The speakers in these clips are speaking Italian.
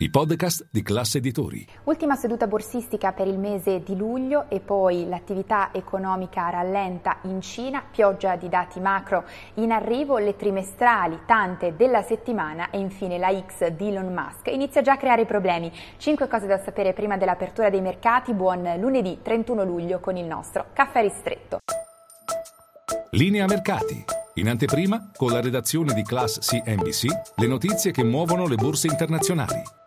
i podcast di classe editori. Ultima seduta borsistica per il mese di luglio e poi l'attività economica rallenta in Cina, pioggia di dati macro in arrivo, le trimestrali, tante della settimana e infine la X di Elon Musk inizia già a creare problemi. Cinque cose da sapere prima dell'apertura dei mercati. Buon lunedì 31 luglio con il nostro caffè ristretto. Linea mercati. In anteprima, con la redazione di Class CNBC, le notizie che muovono le borse internazionali.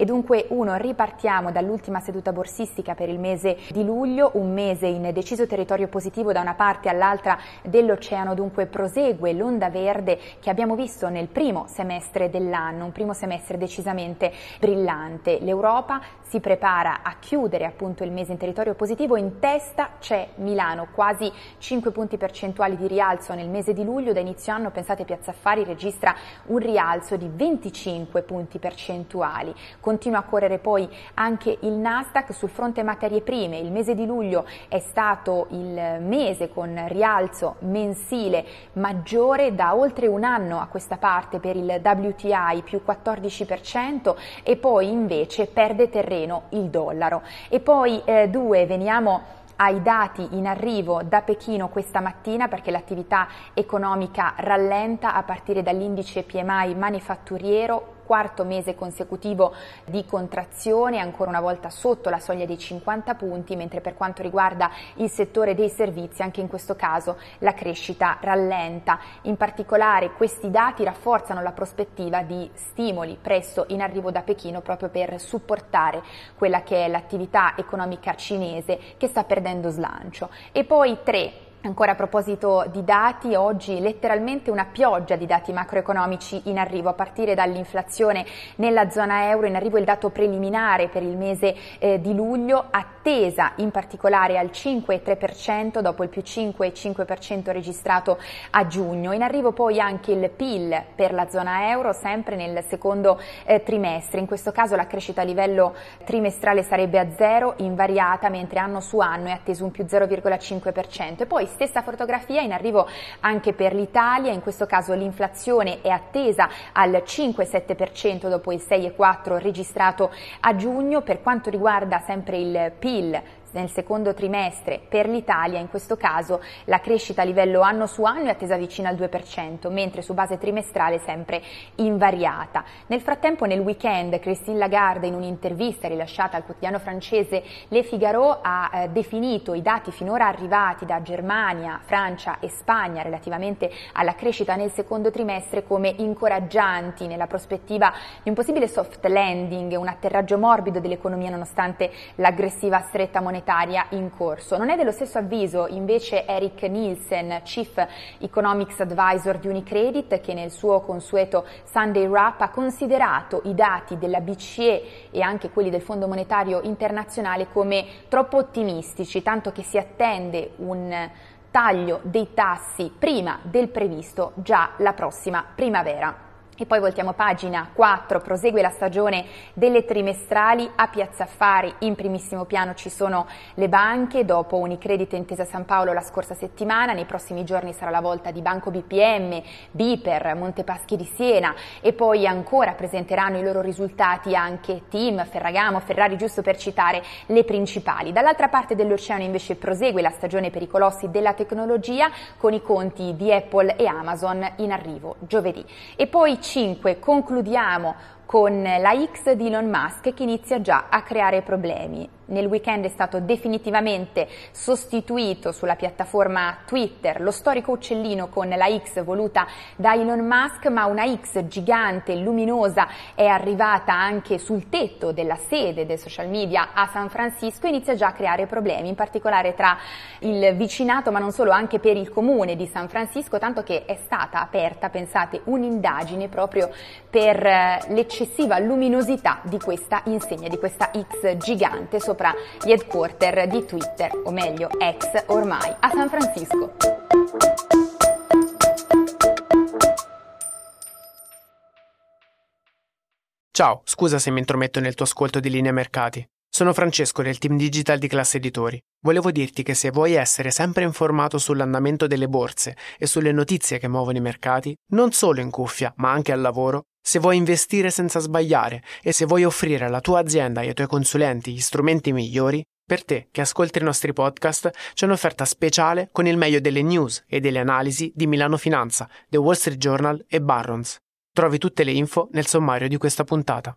E dunque uno, ripartiamo dall'ultima seduta borsistica per il mese di luglio, un mese in deciso territorio positivo da una parte all'altra dell'oceano, dunque prosegue l'onda verde che abbiamo visto nel primo semestre dell'anno, un primo semestre decisamente brillante. L'Europa si prepara a chiudere appunto il mese in territorio positivo, in testa c'è Milano, quasi 5 punti percentuali di rialzo nel mese di luglio, da inizio anno pensate Piazza Affari registra un rialzo di 25 punti percentuali. Continua a correre poi anche il Nasdaq sul fronte materie prime. Il mese di luglio è stato il mese con rialzo mensile maggiore da oltre un anno a questa parte per il WTI più 14% e poi invece perde terreno il dollaro. E poi eh, due, veniamo ai dati in arrivo da Pechino questa mattina perché l'attività economica rallenta a partire dall'indice PMI manifatturiero quarto mese consecutivo di contrazione, ancora una volta sotto la soglia dei 50 punti, mentre per quanto riguarda il settore dei servizi, anche in questo caso la crescita rallenta. In particolare questi dati rafforzano la prospettiva di stimoli presto in arrivo da Pechino proprio per supportare quella che è l'attività economica cinese che sta perdendo slancio. E poi tre Ancora a proposito di dati, oggi letteralmente una pioggia di dati macroeconomici in arrivo, a partire dall'inflazione nella zona euro, in arrivo il dato preliminare per il mese eh, di luglio, attesa in particolare al 5,3% dopo il più 5,5% registrato a giugno. In arrivo poi anche il PIL per la zona euro, sempre nel secondo eh, trimestre. In questo caso la crescita a livello trimestrale sarebbe a zero, invariata, mentre anno su anno è atteso un più 0,5%. Stessa fotografia in arrivo anche per l'Italia, in questo caso l'inflazione è attesa al 5,7% dopo il 6,4% registrato a giugno, per quanto riguarda sempre il PIL nel secondo trimestre per l'Italia, in questo caso la crescita a livello anno su anno è attesa vicina al 2%, mentre su base trimestrale sempre invariata. Nel frattempo nel weekend Christine Lagarde in un'intervista rilasciata al quotidiano francese Le Figaro ha eh, definito i dati finora arrivati da Germania, Francia e Spagna relativamente alla crescita nel secondo trimestre come incoraggianti nella prospettiva di un possibile soft landing, un atterraggio morbido dell'economia nonostante l'aggressiva stretta monetaria monetaria in corso. Non è dello stesso avviso invece Eric Nielsen, Chief Economics Advisor di Unicredit, che nel suo consueto Sunday Wrap ha considerato i dati della BCE e anche quelli del Fondo Monetario Internazionale come troppo ottimistici, tanto che si attende un taglio dei tassi prima del previsto già la prossima primavera. E poi voltiamo pagina 4, prosegue la stagione delle trimestrali a Piazza Affari, in primissimo piano ci sono le banche, dopo Unicredit e Intesa San Paolo la scorsa settimana, nei prossimi giorni sarà la volta di Banco BPM, Biper, Montepaschi di Siena e poi ancora presenteranno i loro risultati anche Team, Ferragamo, Ferrari, giusto per citare le principali. Dall'altra parte dell'oceano invece prosegue la stagione per i colossi della tecnologia con i conti di Apple e Amazon in arrivo giovedì. E poi 5 concludiamo con la X di Elon Musk che inizia già a creare problemi. Nel weekend è stato definitivamente sostituito sulla piattaforma Twitter lo storico uccellino con la X voluta da Elon Musk, ma una X gigante, luminosa, è arrivata anche sul tetto della sede del social media a San Francisco e inizia già a creare problemi, in particolare tra il vicinato, ma non solo, anche per il comune di San Francisco, tanto che è stata aperta, pensate, un'indagine proprio per eh, l'eccessiva luminosità di questa insegna, di questa X gigante sopra gli headquarter di Twitter, o meglio ex ormai, a San Francisco. Ciao, scusa se mi intrometto nel tuo ascolto di linea mercati. Sono Francesco del team digital di Classe Editori. Volevo dirti che se vuoi essere sempre informato sull'andamento delle borse e sulle notizie che muovono i mercati, non solo in cuffia, ma anche al lavoro, se vuoi investire senza sbagliare e se vuoi offrire alla tua azienda e ai tuoi consulenti gli strumenti migliori, per te che ascolti i nostri podcast c'è un'offerta speciale con il meglio delle news e delle analisi di Milano Finanza, The Wall Street Journal e Barrons. Trovi tutte le info nel sommario di questa puntata.